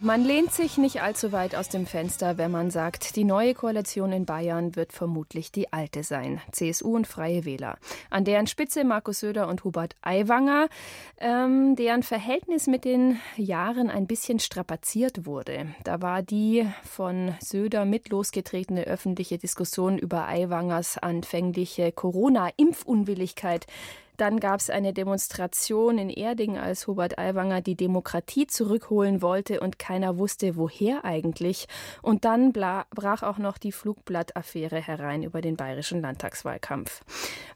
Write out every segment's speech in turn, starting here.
Man lehnt sich nicht allzu weit aus dem Fenster, wenn man sagt, die neue Koalition in Bayern wird vermutlich die alte sein. CSU und Freie Wähler. An deren Spitze Markus Söder und Hubert Aiwanger, ähm, deren Verhältnis mit den Jahren ein bisschen strapaziert wurde. Da war die von Söder mit losgetretene öffentliche Diskussion über Aiwangers anfängliche Corona-Impfunwilligkeit dann gab es eine Demonstration in Erding, als Hubert Aiwanger die Demokratie zurückholen wollte und keiner wusste, woher eigentlich. Und dann brach auch noch die Flugblattaffäre herein über den bayerischen Landtagswahlkampf.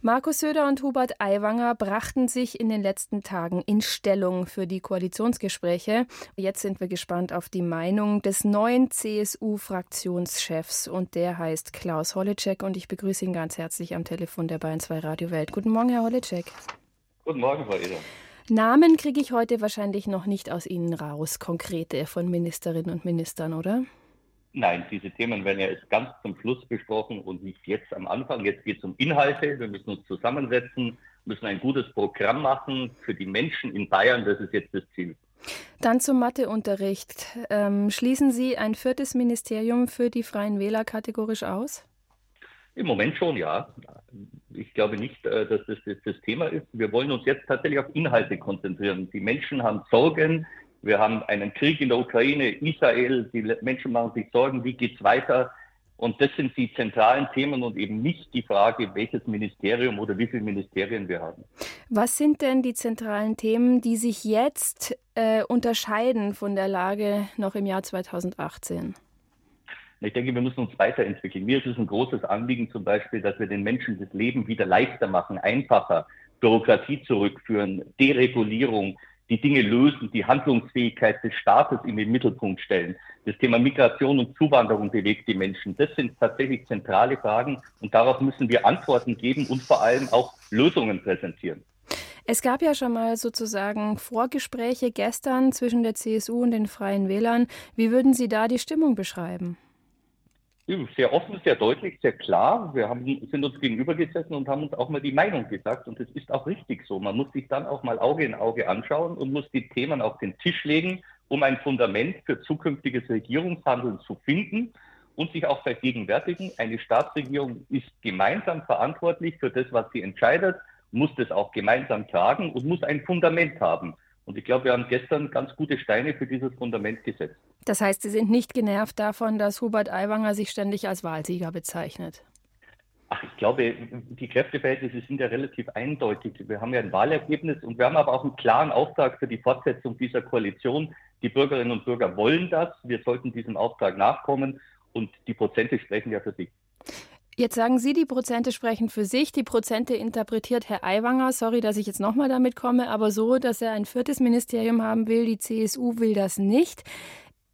Markus Söder und Hubert Aiwanger brachten sich in den letzten Tagen in Stellung für die Koalitionsgespräche. Jetzt sind wir gespannt auf die Meinung des neuen CSU-Fraktionschefs und der heißt Klaus Holleczek und ich begrüße ihn ganz herzlich am Telefon der Bayern 2 Radio Welt. Guten Morgen, Herr Holleczek. Guten Morgen, Frau Eder. Namen kriege ich heute wahrscheinlich noch nicht aus Ihnen raus, konkrete von Ministerinnen und Ministern, oder? Nein, diese Themen werden ja erst ganz zum Schluss besprochen und nicht jetzt am Anfang. Jetzt geht es um Inhalte. Wir müssen uns zusammensetzen, müssen ein gutes Programm machen für die Menschen in Bayern. Das ist jetzt das Ziel. Dann zum Matheunterricht. Ähm, schließen Sie ein viertes Ministerium für die Freien Wähler kategorisch aus? Im Moment schon, ja. Ich glaube nicht, äh, dass das, das Thema ist. Wir wollen uns jetzt tatsächlich auf Inhalte konzentrieren. Die Menschen haben Sorgen. Wir haben einen Krieg in der Ukraine, Israel. Die Menschen machen sich Sorgen, wie geht es weiter? Und das sind die zentralen Themen und eben nicht die Frage, welches Ministerium oder wie viele Ministerien wir haben. Was sind denn die zentralen Themen, die sich jetzt äh, unterscheiden von der Lage noch im Jahr 2018? Ich denke, wir müssen uns weiterentwickeln. Mir ist es ein großes Anliegen zum Beispiel, dass wir den Menschen das Leben wieder leichter machen, einfacher, Bürokratie zurückführen, Deregulierung, die Dinge lösen, die Handlungsfähigkeit des Staates in den Mittelpunkt stellen. Das Thema Migration und Zuwanderung bewegt die Menschen. Das sind tatsächlich zentrale Fragen und darauf müssen wir Antworten geben und vor allem auch Lösungen präsentieren. Es gab ja schon mal sozusagen Vorgespräche gestern zwischen der CSU und den Freien Wählern. Wie würden Sie da die Stimmung beschreiben? Sehr offen, sehr deutlich, sehr klar. Wir haben, sind uns gegenübergesessen und haben uns auch mal die Meinung gesagt. Und das ist auch richtig so. Man muss sich dann auch mal Auge in Auge anschauen und muss die Themen auf den Tisch legen, um ein Fundament für zukünftiges Regierungshandeln zu finden und sich auch vergegenwärtigen. Eine Staatsregierung ist gemeinsam verantwortlich für das, was sie entscheidet, muss das auch gemeinsam tragen und muss ein Fundament haben. Und ich glaube, wir haben gestern ganz gute Steine für dieses Fundament gesetzt. Das heißt, Sie sind nicht genervt davon, dass Hubert Aiwanger sich ständig als Wahlsieger bezeichnet? Ach, ich glaube, die Kräfteverhältnisse sind ja relativ eindeutig. Wir haben ja ein Wahlergebnis und wir haben aber auch einen klaren Auftrag für die Fortsetzung dieser Koalition. Die Bürgerinnen und Bürger wollen das. Wir sollten diesem Auftrag nachkommen und die Prozente sprechen ja für sich. Jetzt sagen Sie, die Prozente sprechen für sich. Die Prozente interpretiert Herr Aiwanger. Sorry, dass ich jetzt nochmal damit komme, aber so, dass er ein viertes Ministerium haben will. Die CSU will das nicht.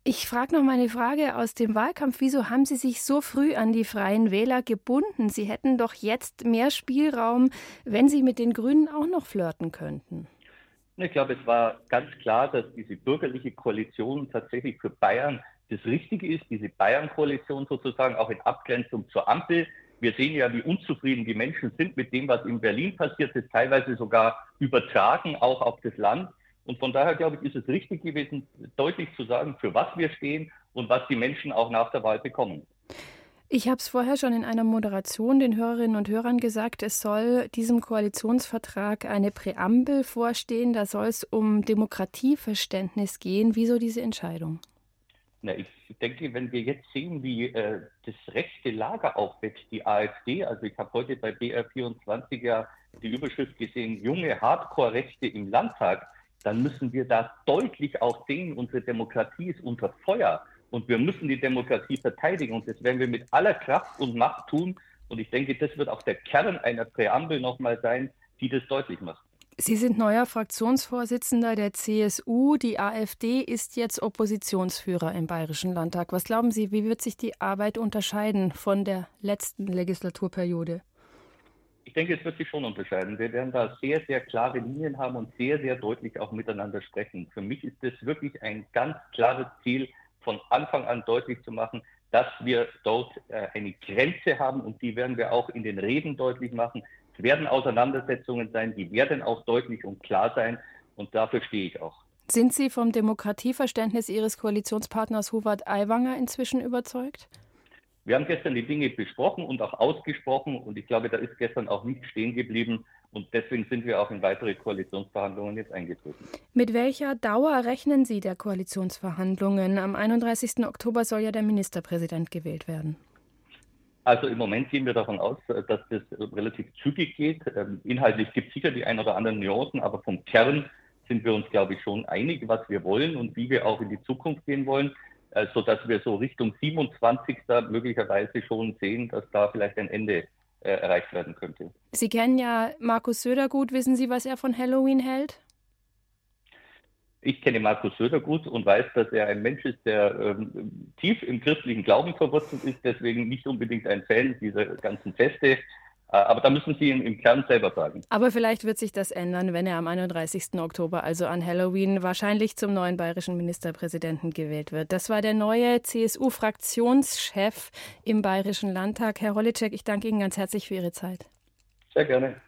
Ich frage noch mal eine Frage aus dem Wahlkampf. Wieso haben Sie sich so früh an die Freien Wähler gebunden? Sie hätten doch jetzt mehr Spielraum, wenn Sie mit den Grünen auch noch flirten könnten. Ich glaube, es war ganz klar, dass diese bürgerliche Koalition tatsächlich für Bayern das Richtige ist, diese Bayern-Koalition sozusagen auch in Abgrenzung zur Ampel. Wir sehen ja, wie unzufrieden die Menschen sind mit dem, was in Berlin passiert ist, teilweise sogar übertragen auch auf das Land. Und von daher, glaube ich, ist es richtig gewesen, deutlich zu sagen, für was wir stehen und was die Menschen auch nach der Wahl bekommen. Ich habe es vorher schon in einer Moderation den Hörerinnen und Hörern gesagt, es soll diesem Koalitionsvertrag eine Präambel vorstehen, da soll es um Demokratieverständnis gehen. Wieso diese Entscheidung? Na, ich denke, wenn wir jetzt sehen, wie äh, das rechte Lager aufwächst, die AfD, also ich habe heute bei BR24 ja die Überschrift gesehen, junge Hardcore-Rechte im Landtag, dann müssen wir da deutlich auch sehen, unsere Demokratie ist unter Feuer und wir müssen die Demokratie verteidigen und das werden wir mit aller Kraft und Macht tun und ich denke, das wird auch der Kern einer Präambel nochmal sein, die das deutlich macht. Sie sind neuer Fraktionsvorsitzender der CSU. Die AfD ist jetzt Oppositionsführer im Bayerischen Landtag. Was glauben Sie, wie wird sich die Arbeit unterscheiden von der letzten Legislaturperiode? Ich denke, es wird sich schon unterscheiden. Wir werden da sehr, sehr klare Linien haben und sehr, sehr deutlich auch miteinander sprechen. Für mich ist es wirklich ein ganz klares Ziel, von Anfang an deutlich zu machen, dass wir dort äh, eine Grenze haben und die werden wir auch in den Reden deutlich machen. Es werden Auseinandersetzungen sein, die werden auch deutlich und klar sein und dafür stehe ich auch. Sind Sie vom Demokratieverständnis Ihres Koalitionspartners Hubert Aiwanger inzwischen überzeugt? Wir haben gestern die Dinge besprochen und auch ausgesprochen und ich glaube, da ist gestern auch nicht stehen geblieben und deswegen sind wir auch in weitere Koalitionsverhandlungen jetzt eingetreten. Mit welcher Dauer rechnen Sie der Koalitionsverhandlungen? Am 31. Oktober soll ja der Ministerpräsident gewählt werden. Also im Moment gehen wir davon aus, dass das relativ zügig geht. Ähm, inhaltlich gibt es sicher die ein oder anderen Nuancen, aber vom Kern sind wir uns, glaube ich, schon einig, was wir wollen und wie wir auch in die Zukunft gehen wollen. Äh, sodass wir so Richtung 27. möglicherweise schon sehen, dass da vielleicht ein Ende äh, erreicht werden könnte. Sie kennen ja Markus Söder gut. Wissen Sie, was er von Halloween hält? Ich kenne Markus Söder gut und weiß, dass er ein Mensch ist, der ähm, tief im christlichen Glauben verwurzelt ist, deswegen nicht unbedingt ein Fan dieser ganzen Feste. Äh, aber da müssen Sie ihn im Kern selber sagen. Aber vielleicht wird sich das ändern, wenn er am 31. Oktober, also an Halloween, wahrscheinlich zum neuen bayerischen Ministerpräsidenten gewählt wird. Das war der neue CSU-Fraktionschef im Bayerischen Landtag. Herr Holitschek, ich danke Ihnen ganz herzlich für Ihre Zeit. Sehr gerne.